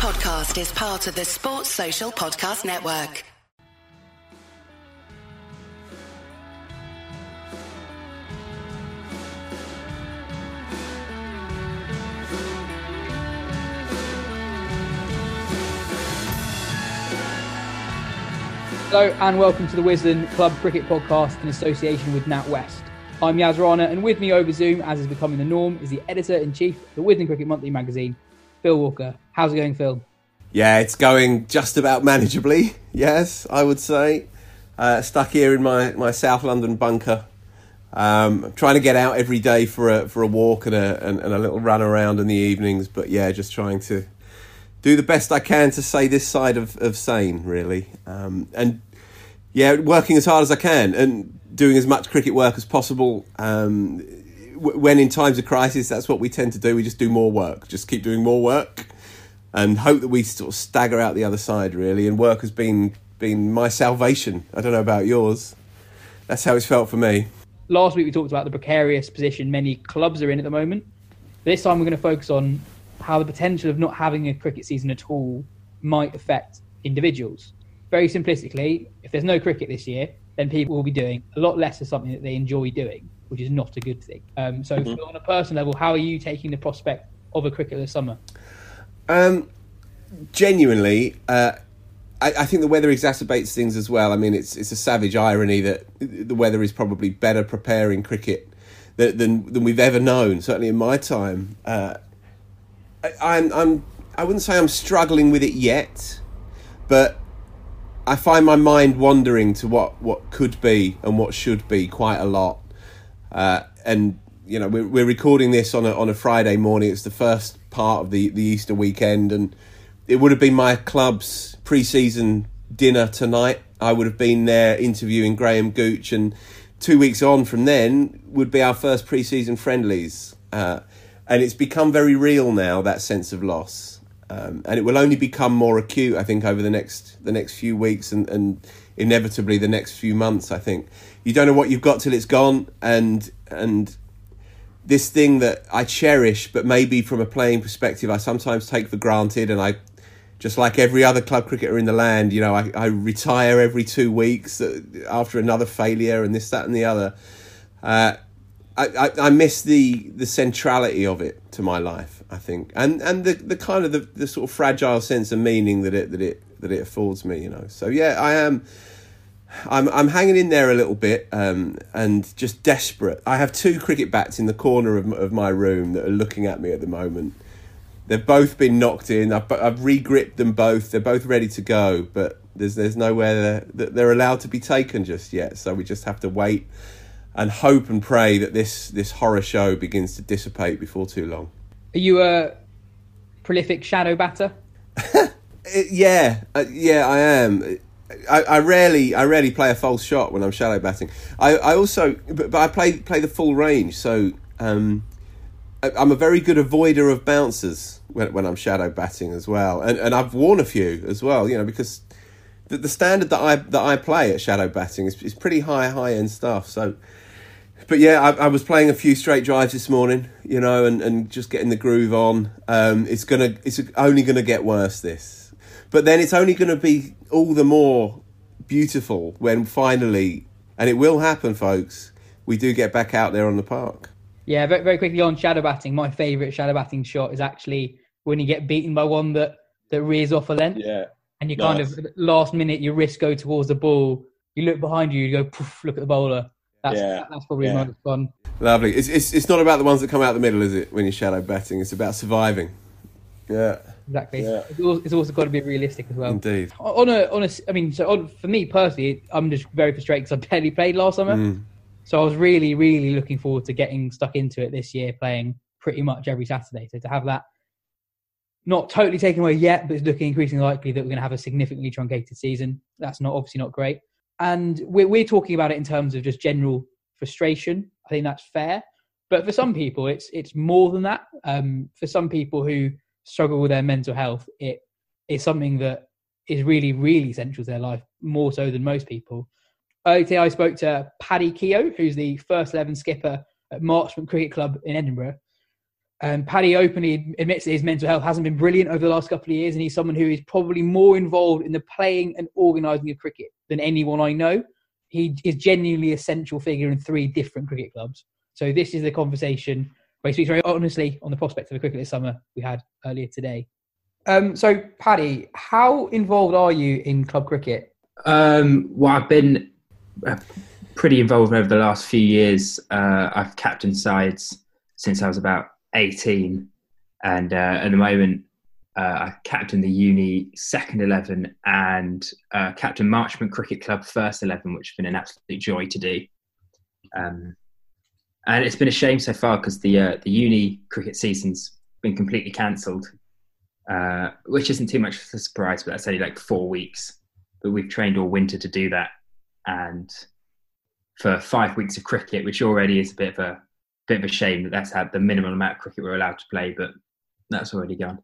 podcast is part of the Sports Social Podcast Network. Hello and welcome to the Wisden Club Cricket Podcast in association with NatWest. I'm Yas Rana and with me over Zoom, as is becoming the norm, is the editor-in-chief of the Wisden Cricket Monthly magazine, Phil Walker. How's it going, Phil? Yeah, it's going just about manageably, yes, I would say. Uh, stuck here in my, my South London bunker. Um, trying to get out every day for a for a walk and a and, and a little run around in the evenings, but yeah, just trying to do the best I can to say this side of, of sane, really. Um, and yeah, working as hard as I can and doing as much cricket work as possible. Um, when in times of crisis, that's what we tend to do. We just do more work, just keep doing more work, and hope that we sort of stagger out the other side, really. And work has been been my salvation. I don't know about yours. That's how it's felt for me. Last week we talked about the precarious position many clubs are in at the moment. This time we're going to focus on how the potential of not having a cricket season at all might affect individuals. Very simplistically, if there's no cricket this year, then people will be doing a lot less of something that they enjoy doing, which is not a good thing. Um, so, mm-hmm. on a personal level, how are you taking the prospect of a cricket this summer? Um, genuinely, uh, I, I, think the weather exacerbates things as well. I mean, it's it's a savage irony that the weather is probably better preparing cricket than than, than we've ever known. Certainly in my time. Uh, I, I'm I'm I wouldn't say I'm struggling with it yet, but I find my mind wandering to what what could be and what should be quite a lot. Uh, and you know, we're we're recording this on a on a Friday morning. It's the first part of the the Easter weekend, and it would have been my club's pre-season dinner tonight. I would have been there interviewing Graham Gooch, and two weeks on from then would be our first pre-season friendlies. Uh, and it's become very real now that sense of loss, um, and it will only become more acute, I think, over the next the next few weeks and, and inevitably the next few months. I think you don't know what you've got till it's gone, and and this thing that I cherish, but maybe from a playing perspective, I sometimes take for granted, and I just like every other club cricketer in the land, you know, I, I retire every two weeks uh, after another failure and this, that, and the other. Uh, I, I, miss the the centrality of it to my life. I think, and and the, the kind of the, the sort of fragile sense of meaning that it that it that it affords me. You know, so yeah, I am. I'm I'm hanging in there a little bit, um, and just desperate. I have two cricket bats in the corner of of my room that are looking at me at the moment. They've both been knocked in. I've, I've re-gripped them both. They're both ready to go, but there's there's nowhere that they're allowed to be taken just yet. So we just have to wait and hope and pray that this this horror show begins to dissipate before too long. Are you a prolific shadow batter? yeah, uh, yeah, I am. I, I, rarely I rarely play a false shot when I'm shadow batting. I, I also but, but I play play the full range, so um, I, I'm a very good avoider of bouncers when, when I'm shadow batting as well, and and I've worn a few as well. You know because the, the standard that I that I play at shadow batting is, is pretty high high end stuff. So but yeah, I, I, was playing a few straight drives this morning, you know, and, and just getting the groove on. Um, it's gonna, it's only gonna get worse. This, but then it's only gonna be all the more beautiful when finally, and it will happen, folks. We do get back out there on the park. Yeah, very, very quickly on shadow batting. My favourite shadow batting shot is actually when you get beaten by one that that rears off a length. Yeah, and you nice. kind of last minute your wrist go towards the ball. You look behind you, you go poof, look at the bowler that's, yeah. that's probably yeah. most fun. Lovely. It's, it's, it's not about the ones that come out the middle, is it, when you're shadow batting? It's about surviving. Yeah. Exactly. Yeah. It's, also, it's also got to be realistic as well. Indeed. On a, on a, I mean, so on, for me personally, I'm just very frustrated because I barely played last summer. Mm. So I was really, really looking forward to getting stuck into it this year, playing pretty much every Saturday. So to have that not totally taken away yet, but it's looking increasingly likely that we're going to have a significantly truncated season. That's not obviously not great and we're, we're talking about it in terms of just general frustration. I think that's fair. But for some people, it's it's more than that. Um, for some people who struggle with their mental health, it is something that is really, really central to their life, more so than most people. Earlier today, I spoke to Paddy Keogh, who's the first 11 skipper at Marchmont Cricket Club in Edinburgh. And Paddy openly admits that his mental health hasn't been brilliant over the last couple of years, and he's someone who is probably more involved in the playing and organising of cricket than anyone I know. He is genuinely a central figure in three different cricket clubs. So this is the conversation where he speaks very honestly on the prospect of a cricket this summer we had earlier today. Um, so, Paddy, how involved are you in club cricket? Um, well, I've been uh, pretty involved over the last few years. Uh, I've captained sides since I was about 18, and uh, at the moment, uh, I captain the uni second 11 and uh, captain Marchmont Cricket Club first 11, which has been an absolute joy to do. Um, and it's been a shame so far because the uh, the uni cricket season's been completely cancelled, uh, which isn't too much of a surprise. But that's only like four weeks. But we've trained all winter to do that, and for five weeks of cricket, which already is a bit of a bit of a shame that that's had the minimum amount of cricket we're allowed to play, but that's already gone.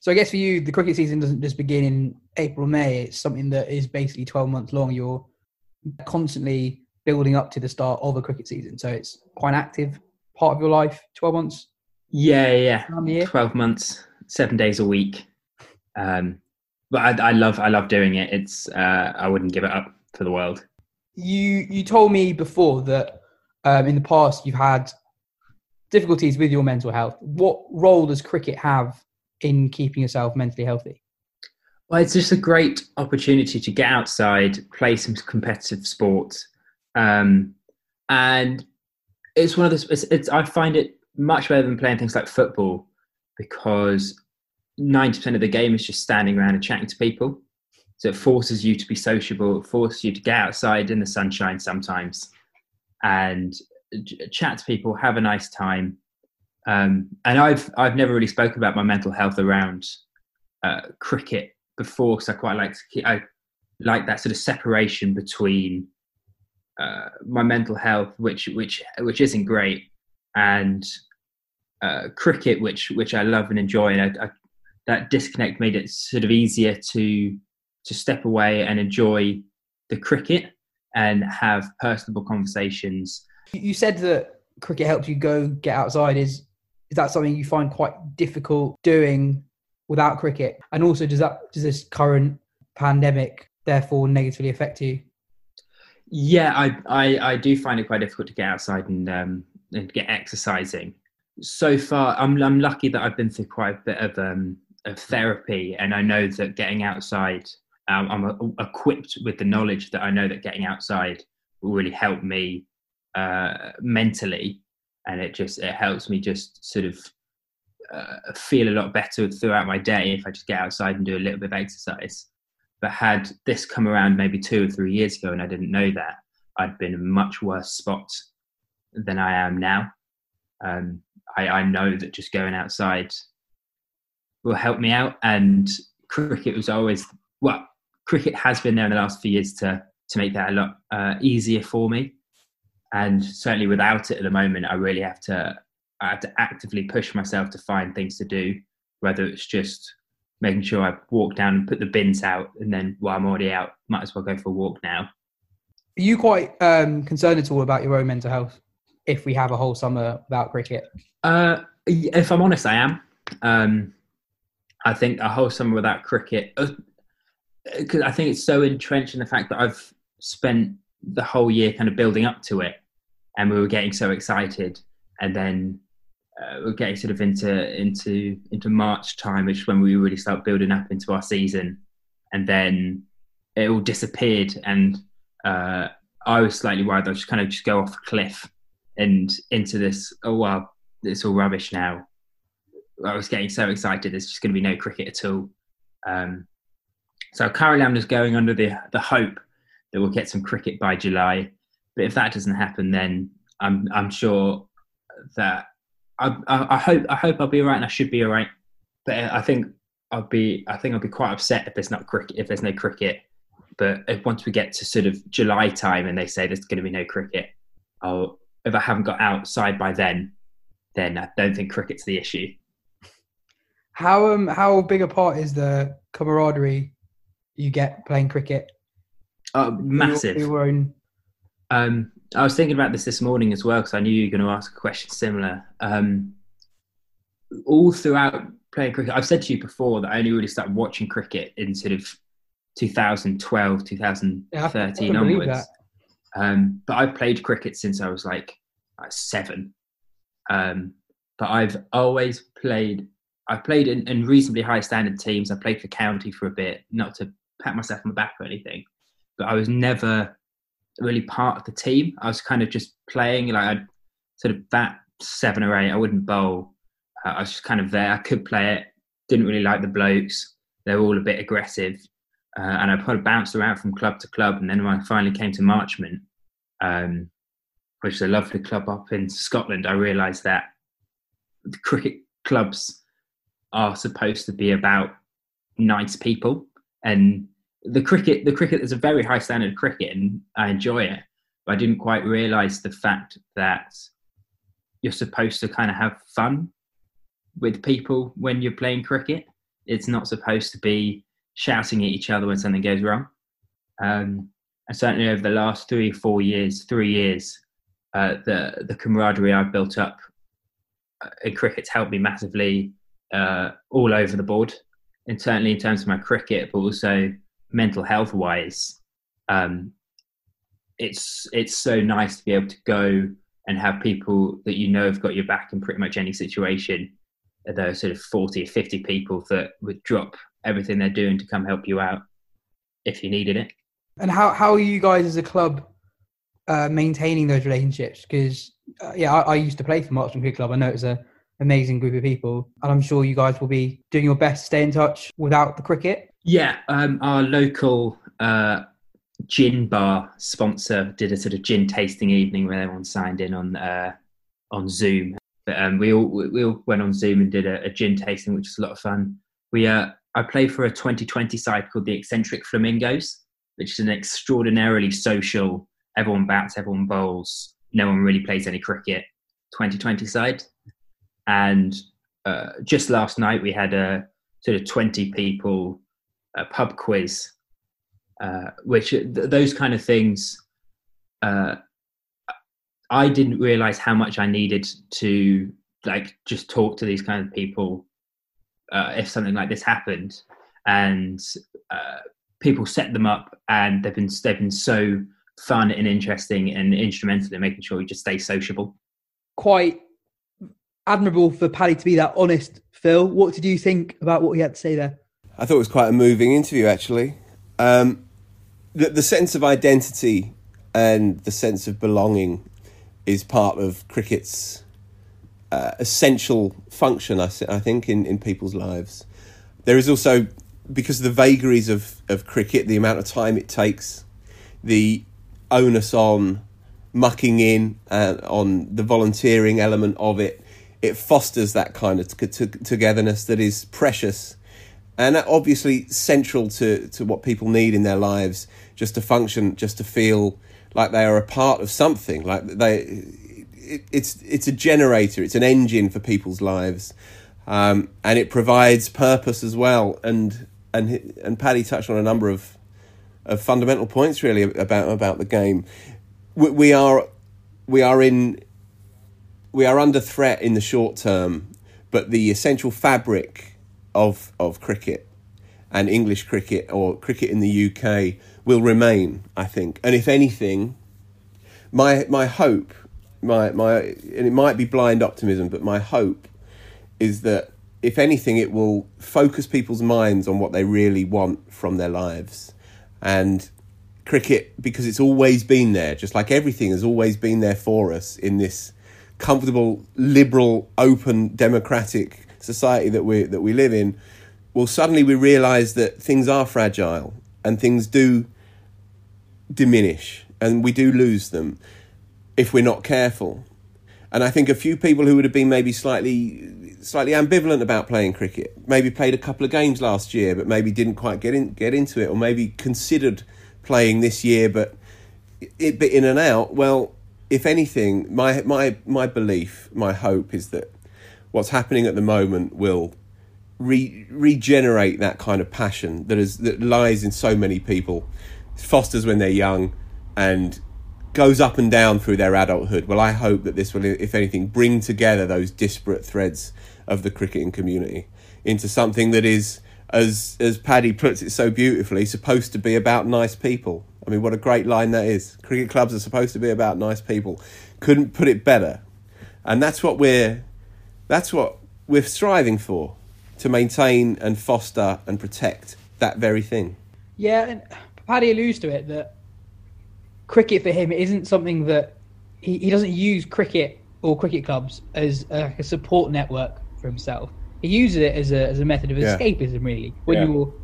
So I guess for you, the cricket season doesn't just begin in April, May. It's something that is basically 12 months long. You're constantly building up to the start of a cricket season. So it's quite an active part of your life, 12 months? Yeah, yeah. 12 months, seven days a week. Um, but I, I, love, I love doing it. It's, uh, I wouldn't give it up for the world. You, you told me before that um, in the past you've had difficulties with your mental health. What role does cricket have in keeping yourself mentally healthy? Well, it's just a great opportunity to get outside, play some competitive sports, um, and it's one of those. It's, it's, I find it much better than playing things like football because ninety percent of the game is just standing around and chatting to people. So it forces you to be sociable. It forces you to get outside in the sunshine sometimes and chat to people, have a nice time. Um, and I've I've never really spoken about my mental health around uh, cricket before, because I quite like to keep, I like that sort of separation between uh, my mental health, which which which isn't great, and uh, cricket, which which I love and enjoy, and I, I, that disconnect made it sort of easier to to step away and enjoy the cricket and have personable conversations. You said that cricket helps you go get outside. Is is that something you find quite difficult doing without cricket? And also, does that does this current pandemic therefore negatively affect you? Yeah, I, I, I do find it quite difficult to get outside and um, and get exercising. So far, I'm I'm lucky that I've been through quite a bit of um, of therapy, and I know that getting outside, um, I'm a, equipped with the knowledge that I know that getting outside will really help me uh, mentally, and it just it helps me just sort of uh, feel a lot better throughout my day if I just get outside and do a little bit of exercise. But had this come around maybe two or three years ago and I didn't know that, I'd been in a much worse spot than I am now. Um, I, I know that just going outside will help me out. And cricket was always, well, cricket has been there in the last few years to, to make that a lot uh, easier for me. And certainly without it at the moment, I really have to, I have to actively push myself to find things to do, whether it's just making sure I walk down and put the bins out, and then while I'm already out, might as well go for a walk now. Are you quite um, concerned at all about your own mental health if we have a whole summer without cricket? Uh, if I'm honest, I am. Um, I think a whole summer without cricket, because uh, I think it's so entrenched in the fact that I've spent the whole year kind of building up to it, and we were getting so excited, and then uh, we're getting sort of into into into March time, which is when we really start building up into our season, and then it all disappeared, and uh, I was slightly worried I'd just kind of just go off a cliff and into this. Oh well, it's all rubbish now. I was getting so excited. There's just going to be no cricket at all. Um, so currently, I'm just going under the the hope that we'll get some cricket by July. But if that doesn't happen, then I'm I'm sure that I, I, hope I hope I'll be alright, and I should be alright. But I think I'll be I think I'll be quite upset if there's not cricket if there's no cricket. But if once we get to sort of July time and they say there's going to be no cricket, I'll if I haven't got outside by then, then I don't think cricket's the issue. How um how big a part is the camaraderie you get playing cricket? Uh, massive. Your, your own. Um, I was thinking about this this morning as well because I knew you were going to ask a question similar. Um, all throughout playing cricket, I've said to you before that I only really started watching cricket in sort of 2012, 2013 yeah, onwards. Um, but I've played cricket since I was like, like seven. Um, but I've always played. I've played in, in, reasonably high standard teams. I played for county for a bit, not to pat myself on the back or anything, but I was never really part of the team. I was kind of just playing. Like I'd sort of bat seven or eight. I wouldn't bowl. Uh, I was just kind of there. I could play it. Didn't really like the blokes. They were all a bit aggressive. Uh, and I kind of bounced around from club to club. And then when I finally came to Marchmont, um, which is a lovely club up in Scotland, I realised that the cricket clubs are supposed to be about nice people. And the cricket, the cricket is a very high standard cricket, and I enjoy it. But I didn't quite realise the fact that you're supposed to kind of have fun with people when you're playing cricket. It's not supposed to be shouting at each other when something goes wrong. Um, and certainly over the last three, four years, three years, uh, the the camaraderie I've built up uh, in cricket's helped me massively uh, all over the board, and certainly in terms of my cricket, but also mental health wise. Um, it's it's so nice to be able to go and have people that you know have got your back in pretty much any situation. Those sort of 40 or 50 people that would drop everything they're doing to come help you out if you needed it. And how, how are you guys as a club uh, maintaining those relationships? Because, uh, yeah, I, I, used to play for Marchmont Cricket Club. I know it's an amazing group of people. And I'm sure you guys will be doing your best to stay in touch without the cricket. Yeah, um, our local uh, gin bar sponsor did a sort of gin tasting evening where everyone signed in on uh, on Zoom. But um, we all we all went on Zoom and did a, a, gin tasting, which was a lot of fun. We uh, I play for a 2020 side called the Eccentric Flamingos, which is an extraordinarily social. Everyone bats, everyone bowls. No one really plays any cricket. 2020 side, and uh, just last night we had a sort of 20 people a pub quiz uh, which th- those kind of things uh, i didn't realize how much i needed to like just talk to these kind of people uh, if something like this happened. And uh, people set them up and they've been they've been so fun and interesting and instrumental in making sure you just stay sociable. Quite admirable for paddy to be that honest phil. What did you think about what he had to say there i thought it was quite a moving interview actually um, the, the sense of identity and the sense of belonging is part of cricket's uh, essential function, I, I think, in, in people's lives. There is also, because of the vagaries of, of cricket, the amount of time it takes, the onus on mucking in, uh, on the volunteering element of it, it fosters that kind of t- t- togetherness that is precious and obviously central to, to what people need in their lives just to function just to feel like they are a part of something like they it, it's it's a generator it's an engine for people's lives. Um, and it provides purpose as well. And and and Paddy touched on a number of of fundamental points really about about the game. We, we are we are in we are under threat in the short term but the essential fabric of of cricket and English cricket or cricket in the UK will remain, I think. And if anything, my my hope, my my and it might be blind optimism, but my hope is that if anything, it will focus people's minds on what they really want from their lives. And cricket, because it's always been there, just like everything has always been there for us in this comfortable, liberal, open, democratic society that we that we live in, well, suddenly we realise that things are fragile and things do diminish and we do lose them if we're not careful. And I think a few people who would have been maybe slightly slightly ambivalent about playing cricket, maybe played a couple of games last year, but maybe didn't quite get in, get into it, or maybe considered playing this year, but it bit in and out. Well, if anything, my my my belief, my hope is that what's happening at the moment will re- regenerate that kind of passion that is that lies in so many people. Fosters when they're young, and goes up and down through their adulthood. Well, I hope that this will, if anything, bring together those disparate threads of the cricketing community into something that is, as as Paddy puts it so beautifully, supposed to be about nice people. I mean, what a great line that is. Cricket clubs are supposed to be about nice people. Couldn't put it better. And that's what we're that's what we're striving for to maintain and foster and protect that very thing. Yeah, and Paddy alludes to it that cricket for him isn't something that he, he doesn't use cricket or cricket clubs as a, a support network for himself. He uses it as a as a method of Yeah. escapism, really. When Yeah. you're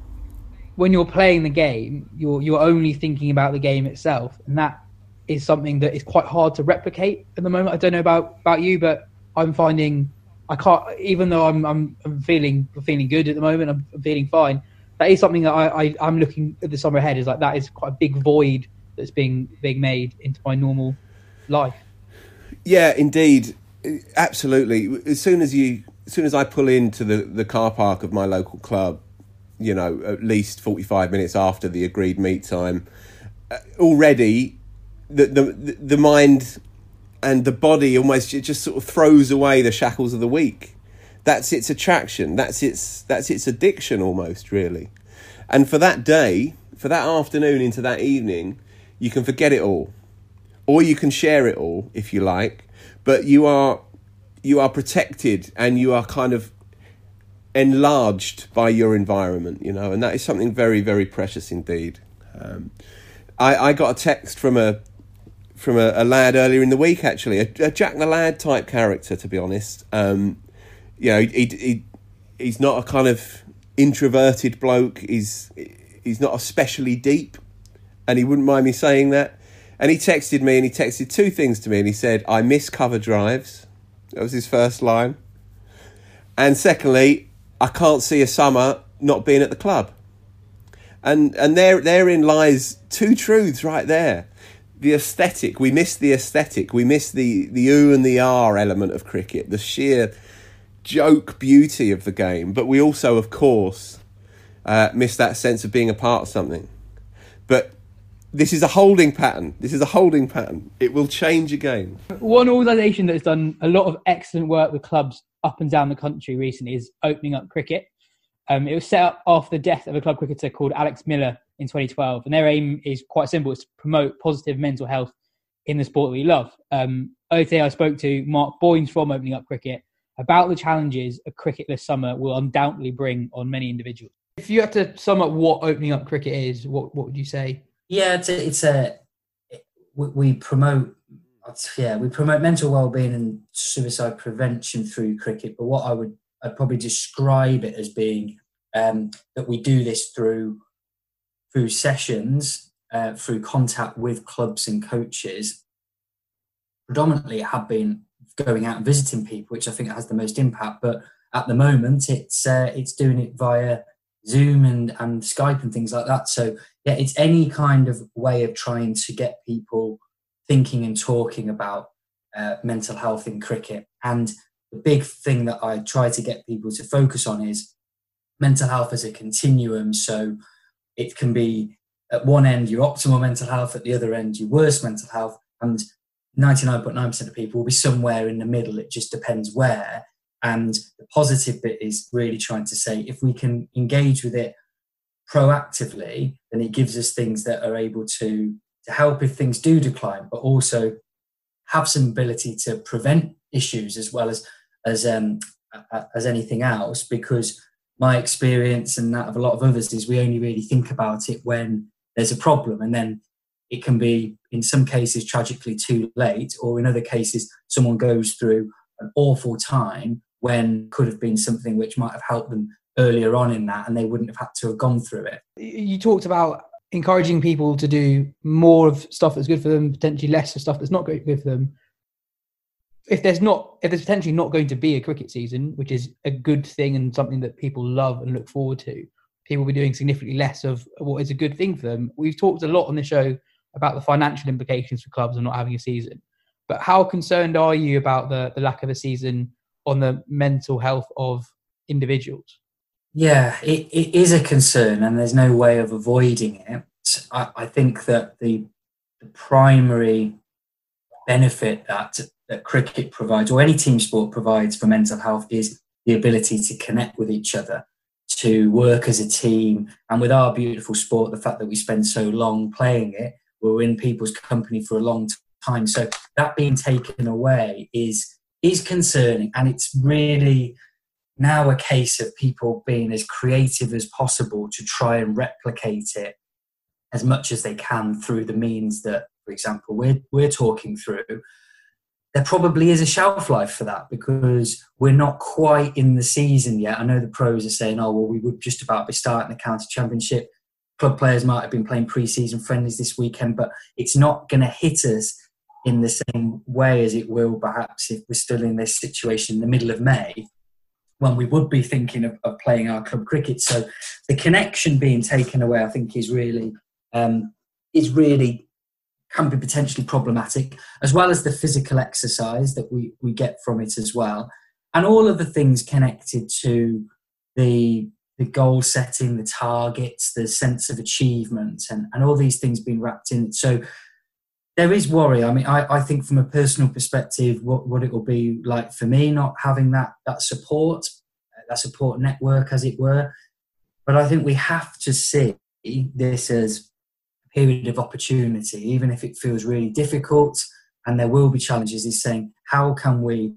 when you're playing the game, you're you're only thinking about the game itself, and that is something that is quite hard to replicate at the moment. I don't know about about you, but I'm finding I can't. Even though I'm I'm, feeling feeling good at the moment, I'm, I'm feeling fine. That is something that I, I I'm looking at the summer ahead. Is like that is quite a big void that's being being made into my normal life. Yeah, indeed, absolutely. As soon as you, as soon as I pull into the the car park of my local club, you know, at least forty five minutes after the agreed meet time, uh, already the the the mind and the body almost it just sort of throws away the shackles of the week. That's its attraction. That's its that's its addiction almost really. And for that day, for that afternoon into that evening, you can forget it all or you can share it all if you like but you are you are protected and you are kind of enlarged by your environment you know and that is something very very precious indeed um, I, I got a text from a from a, a lad earlier in the week actually a, a jack the lad type character to be honest um, you know he, he he's not a kind of introverted bloke he's he's not especially deep and he wouldn't mind me saying that. And he texted me and he texted two things to me and he said, I miss cover drives. That was his first line. And secondly, I can't see a summer not being at the club. And and there therein lies two truths right there. The aesthetic, we miss the aesthetic, we miss the, the ooh and the ah element of cricket, the sheer joke beauty of the game, but we also, of course, uh, miss that sense of being a part of something. But this is a holding pattern. This is a holding pattern. It will change again. One organisation that has done a lot of excellent work with clubs up and down the country recently is opening up cricket. Um, it was set up after the death of a club cricketer called Alex Miller in 2012, and their aim is quite simple: it's to promote positive mental health in the sport that we love. Um, earlier today, I spoke to Mark Boyns from Opening Up Cricket about the challenges a cricketless summer will undoubtedly bring on many individuals. If you had to sum up what Opening Up Cricket is, what what would you say? Yeah, it's a, it's a we, we promote yeah we promote mental well-being and suicide prevention through cricket. But what I would I'd probably describe it as being um, that we do this through through sessions, uh, through contact with clubs and coaches. Predominantly, it have been going out and visiting people, which I think has the most impact. But at the moment, it's uh, it's doing it via Zoom and and Skype and things like that. So yeah, it's any kind of way of trying to get people thinking and talking about uh, mental health in cricket. And the big thing that I try to get people to focus on is mental health as a continuum. So it can be at one end your optimal mental health, at the other end your worst mental health, and 99.9% of people will be somewhere in the middle. It just depends where. And the positive bit is really trying to say if we can engage with it proactively, then it gives us things that are able to, to help if things do decline, but also have some ability to prevent issues as well as as um, as anything else. Because my experience and that of a lot of others is we only really think about it when there's a problem, and then it can be in some cases tragically too late, or in other cases someone goes through an awful time when could have been something which might have helped them earlier on in that and they wouldn't have had to have gone through it. You talked about encouraging people to do more of stuff that's good for them, potentially less of stuff that's not good for them. If there's not, if there's potentially not going to be a cricket season, which is a good thing and something that people love and look forward to, people will be doing significantly less of what is a good thing for them. We've talked a lot on the show about the financial implications for clubs and not having a season. But how concerned are you about the, the lack of a season on the mental health of individuals? Yeah, it, it is a concern, and there's no way of avoiding it. I, I think that the the primary benefit that that cricket provides, or any team sport provides for mental health, is the ability to connect with each other, to work as a team. And with our beautiful sport, the fact that we spend so long playing it, we're in people's company for a long time. So that being taken away is is concerning, and it's really now a case of people being as creative as possible to try and replicate it as much as they can through the means that, for example, we're we're talking through there probably is a shelf life for that because we're not quite in the season yet. I know the pros are saying, oh, well, we would just about be starting the county championship. Club players might have been playing pre season friendlies this weekend, but it's not going to hit us in the same way as it will perhaps if we're still in this situation in the middle of May when we would be thinking of, of playing our club cricket. So the connection being taken away, I think, is really um, is really can be potentially problematic, as well as the physical exercise that we, we get from it as well. And all of the things connected to the, the goal setting, the targets, the sense of achievement, and, and all these things being wrapped in. So there is worry. I mean, I, I think from a personal perspective, what, what it will be like for me, not having that, that support, that support network, as it were. But I think we have to see this as period of opportunity, even if it feels really difficult and there will be challenges, is saying, how can we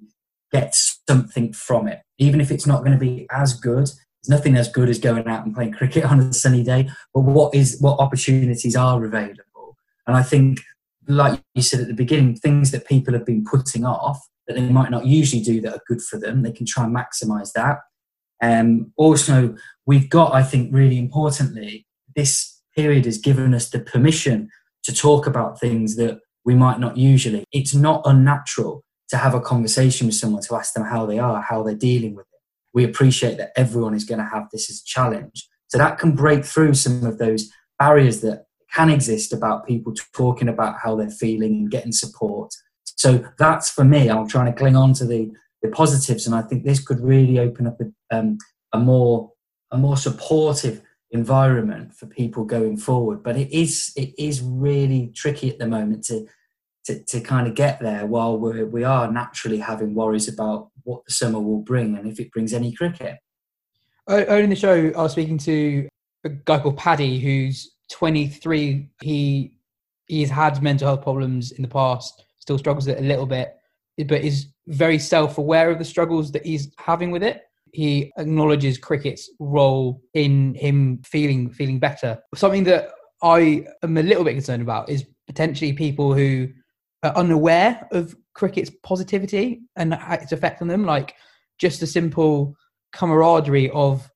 get something from it? Even if it's not going to be as good, there's nothing as good as going out and playing cricket on a sunny day, but what is what opportunities are available? And I think, like you said at the beginning, things that people have been putting off that they might not usually do that are good for them, they can try and maximize that. Um, also, we've got, I think, really importantly, this period has given us the permission to talk about things that we might not usually. It's not unnatural to have a conversation with someone to ask them how they are, how they're dealing with it. We appreciate that everyone is going to have this as a challenge. So that can break through some of those barriers that can exist about people talking about how they're feeling and getting support. So that's for me. I'm trying to cling on to the, the positives, and I think this could really open up a, um, a more a more supportive environment for people going forward. But it is it is really tricky at the moment to to, to kind of get there while we're, we are naturally having worries about what the summer will bring and if it brings any cricket. Earlier in the show, I was speaking to a guy called Paddy, who's 23. He he's had mental health problems in the past, still struggles with it a little bit, but is very self-aware of the struggles that he's having with it he acknowledges cricket's role in him feeling feeling better. Something that I am a little bit concerned about is potentially people who are unaware of cricket's positivity and its effect on them, like just a simple camaraderie of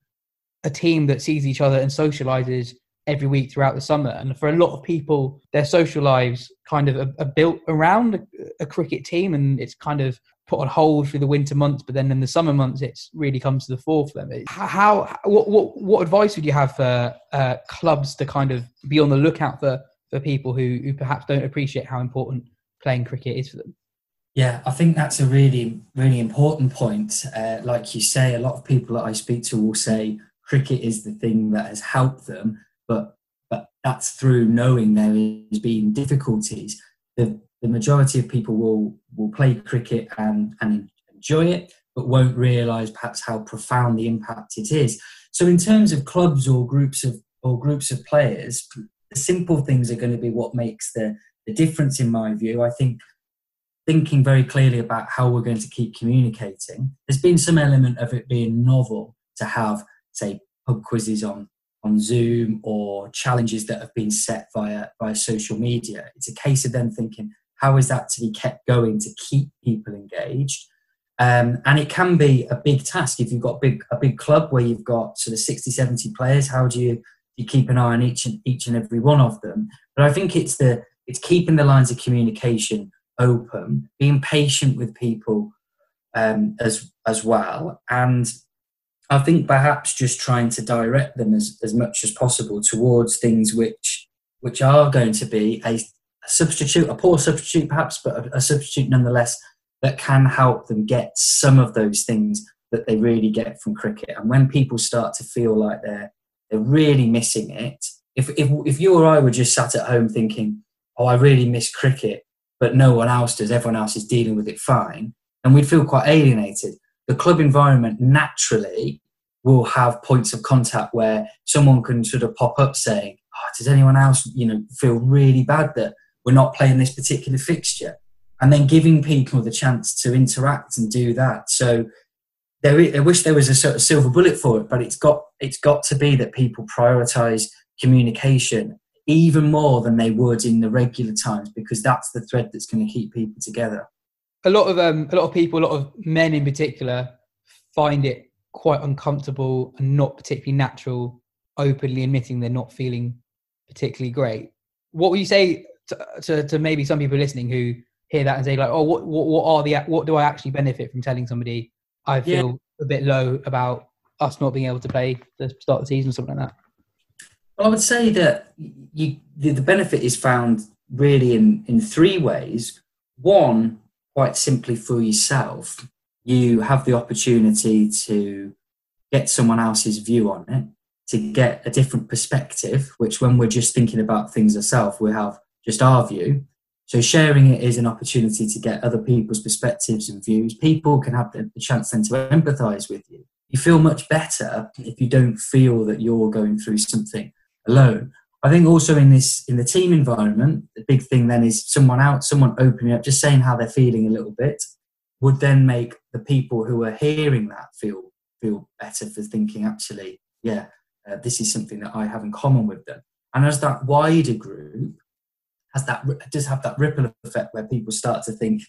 a team that sees each other and socializes every week throughout the summer. And for a lot of people, their social lives kind of are, are built around a, a, cricket team, and it's kind of put on hold through the winter months, but then in the summer months, it's really comes to the fore for them. How, what, what, what advice would you have for uh, clubs to kind of be on the lookout for for people who, who perhaps don't appreciate how important playing cricket is for them? Yeah, I think that's a really, really important point. Uh, like you say, a lot of people that I speak to will say cricket is the thing that has helped them, but but that's through knowing there has been difficulties. The the majority of people will will play cricket and, and enjoy it, but won't realise perhaps how profound the impact it is. So, in terms of clubs or groups of or groups of players, the simple things are going to be what makes the, the difference, in my view. I think thinking very clearly about how we're going to keep communicating. There's been some element of it being novel to have, say, pub quizzes on on Zoom or challenges that have been set via via social media. It's a case of them thinking, how is that to be kept going to keep people engaged? Um, and it can be a big task if you've got big, a big club where you've got sort of 60, 70 players. How do you, you keep an eye on each and each and every one of them? But I think it's the it's keeping the lines of communication open, being patient with people um, as as well, and I think perhaps just trying to direct them as, as much as possible towards things which which are going to be a substitute, a poor substitute perhaps, but a, a substitute nonetheless that can help them get some of those things that they really get from cricket. And when people start to feel like they're they're really missing it, if if if you or I were just sat at home thinking, oh, I really miss cricket, but no one else does. Everyone else is dealing with it fine. And we'd feel quite alienated. The club environment naturally will have points of contact where someone can sort of pop up saying, oh, does anyone else, you know, feel really bad that we're not playing this particular fixture? And then giving people the chance to interact and do that. So there, I wish there was a sort of silver bullet for it, but it's got it's got to be that people prioritise communication even more than they would in the regular times because that's the thread that's going to keep people together. A lot of um, a lot of people, a lot of men in particular, find it quite uncomfortable and not particularly natural, openly admitting they're not feeling particularly great. What would you say to, to, to maybe some people listening who hear that and say like, oh, what, what, what are the what do I actually benefit from telling somebody I feel yeah. a bit low about us not being able to play the start of the season or something like that? Well, I would say that you, the, the benefit is found really in, in three ways. One, quite simply for yourself, you have the opportunity to get someone else's view on it, to get a different perspective, which when we're just thinking about things ourselves, we have just our view. So sharing it is an opportunity to get other people's perspectives and views. People can have the, chance then to empathize with you. You feel much better if you don't feel that you're going through something alone. I think also in this in the team environment, the big thing then is someone out, someone opening up, just saying how they're feeling a little bit, would then make the people who are hearing that feel feel better for thinking actually, yeah, uh, this is something that I have in common with them. And as that wider group has that does have that ripple effect where people start to think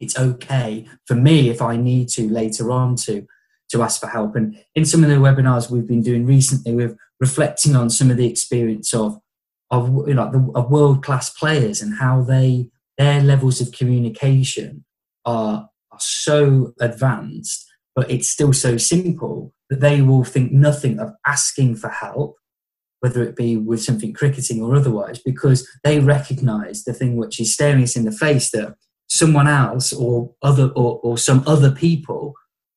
it's okay for me if I need to later on to to ask for help. And in some of the webinars we've been doing recently, we're reflecting on some of the experience of of you know the, of world class players and how they their levels of communication are are so advanced, but it's still so simple that they will think nothing of asking for help, whether it be with something cricketing or otherwise, because they recognise the thing which is staring us in the face that someone else or other or, or some other people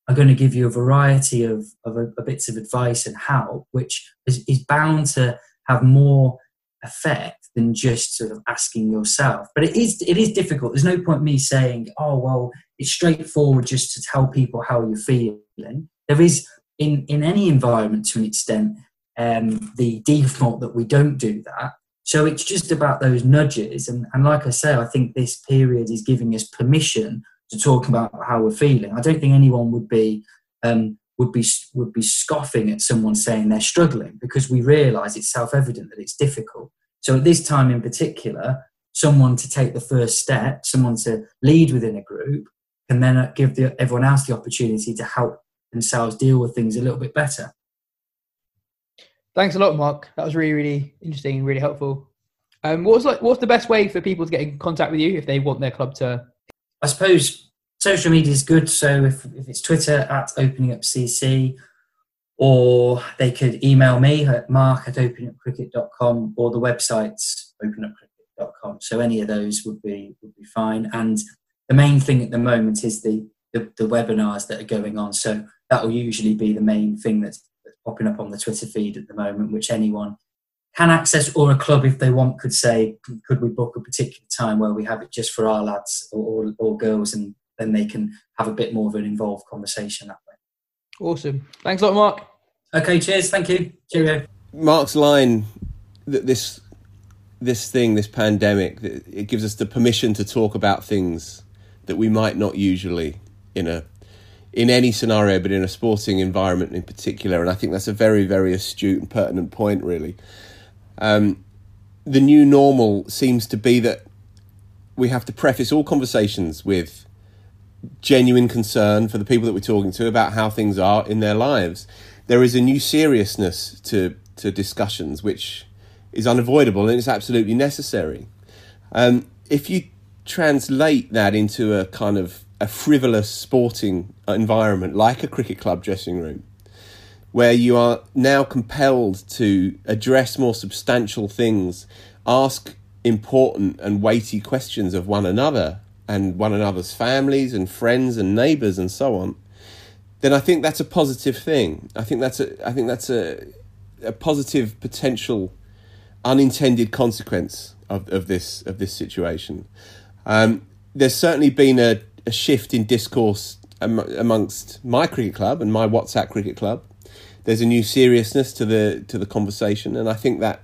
are going to give you a variety of, of a, a bits of advice and help, which is, is bound to have more effect than just sort of asking yourself. But it is it is difficult. There's no point me saying, oh well, it's straightforward just to tell people how you're feeling. There is in in any environment to an extent um, the default that we don't do that. So it's just about those nudges. And, and like I say, I think this period is giving us permission to talk about how we're feeling. I don't think anyone would be um, would be would be scoffing at someone saying they're struggling because we realise it's self evident that it's difficult. So at this time in particular, someone to take the first step, someone to lead within a group, can then uh, give the, everyone else the opportunity to help themselves deal with things a little bit better. Thanks a lot, Mark. That was really, really interesting, really helpful. Um, what's like, what's the best way for people to get in contact with you if they want their club to I suppose social media is good. So if, if it's Twitter at opening up CC, or they could email me at mark at openupcricket.com or the website's openupcricket.com. So any of those would be would be fine. And the main thing at the moment is the, the, the webinars that are going on. So that will usually be the main thing that's, that's popping up on the Twitter feed at the moment, which anyone can access or a club if they want could say could we book a particular time where we have it just for our lads or, or, or, girls and then they can have a bit more of an involved conversation that way? Awesome. Thanks a lot mark. Okay cheers. Thank you. Cheerio. Mark's line that this this thing this pandemic it gives us the permission to talk about things that we might not usually in a in any scenario but in a sporting environment in particular and i think that's a very very astute and pertinent point really um, the new normal seems to be that we have to preface all conversations with genuine concern for the people that we're talking to about how things are in their lives. There is a new seriousness to to discussions which is unavoidable and it's absolutely necessary. Um, if you translate that into a kind of a frivolous sporting environment like a cricket club dressing room, where you are now compelled to address more substantial things, ask important and weighty questions of one another and one another's families and friends and neighbors and so on, then I think that's a positive thing. I think that's a I think that's a a positive potential unintended consequence of, of this of this situation. Um, there's certainly been a, a shift in discourse am- amongst my cricket club and my WhatsApp cricket club. There's a new seriousness to the to the conversation, and I think that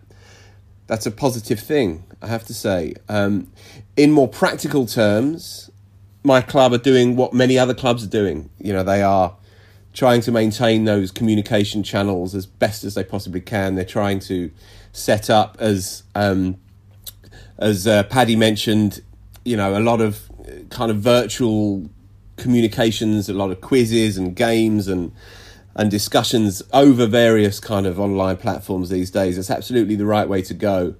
that's a positive thing. I have to say. Um, in more practical terms, my club are doing what many other clubs are doing. You know, they are trying to maintain those communication channels as best as they possibly can. They're trying to set up, as um, as uh, Paddy mentioned, you know, a lot of uh, kind of virtual communications, a lot of quizzes and games and and discussions over various kind of online platforms these days. It's absolutely the right way to go.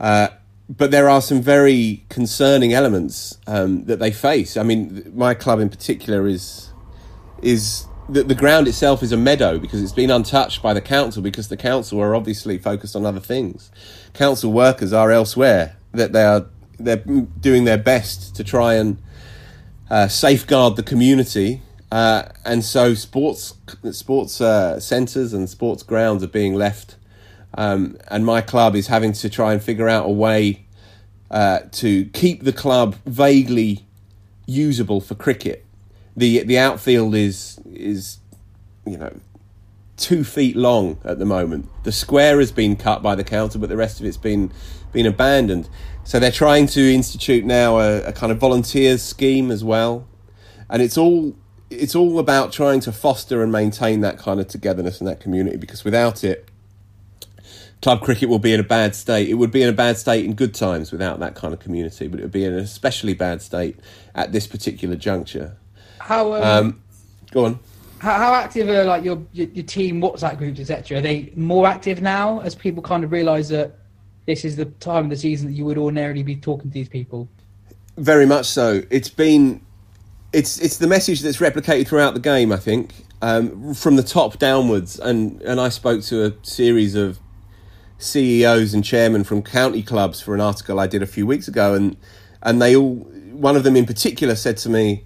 Uh, but there are some very concerning elements um, that they face. I mean, my club in particular is is the, the ground itself is a meadow because it's been untouched by the council because the council are obviously focused on other things. Council workers are elsewhere. That they are they're doing their best to try and uh, safeguard the community, uh, and so sports sports uh, centres and sports grounds are being left. Um, and my club is having to try and figure out a way uh, to keep the club vaguely usable for cricket the the outfield is is you know two feet long at the moment. The square has been cut by the council, but the rest of it's been been abandoned. So they're trying to institute now a, a kind of volunteers scheme as well, and it's all it's all about trying to foster and maintain that kind of togetherness and that community. Because without it, club cricket will be in a bad state. It would be in a bad state in good times without that kind of community, but it would be in an especially bad state at this particular juncture. How um, Um, go on. how, how active are like your, your your team WhatsApp groups etc. Are they more active now as people kind of realise that this is the time of the season that you would ordinarily be talking to these people? Very much so. It's been, it's it's the message that's replicated throughout the game. I think um, from the top downwards, and and I spoke to a series of CEOs and chairmen from county clubs for an article I did a few weeks ago, and and they all, one of them in particular, said to me,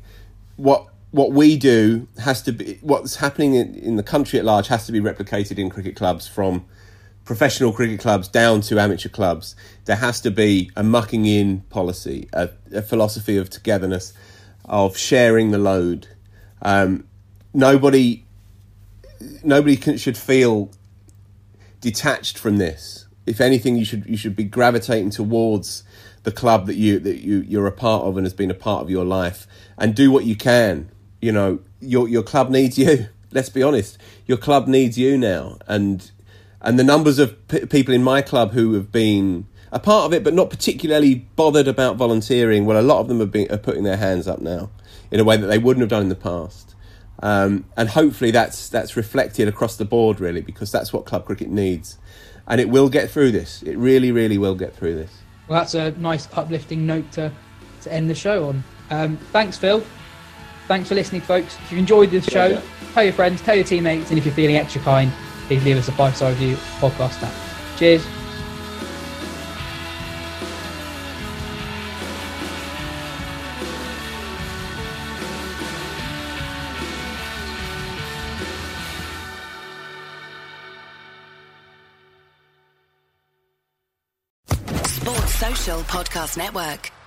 what what we do has to be what's happening in, in the country at large has to be replicated in cricket clubs from professional cricket clubs down to amateur clubs. There has to be a mucking in policy, a, a philosophy of togetherness, of sharing the load. Um, nobody, nobody can, should feel detached from this. If anything, you should you should be gravitating towards the club that you that you you're a part of and has been a part of your life, and do what you can. You know, your your club needs you. Let's be honest, your club needs you now, and and the numbers of p- people in my club who have been a part of it, but not particularly bothered about volunteering. Well, a lot of them have been are putting their hands up now in a way that they wouldn't have done in the past. Um, and hopefully that's that's reflected across the board, really, because that's what club cricket needs, and it will get through this. It really, really will get through this. Well, that's a nice uplifting note to, to end the show on. Um, thanks, Phil. Thanks for listening, folks. If you enjoyed this show, Pleasure. tell your friends, tell your teammates, and if you're feeling extra kind, please leave us a five star review podcast app. Cheers. Podcast Network.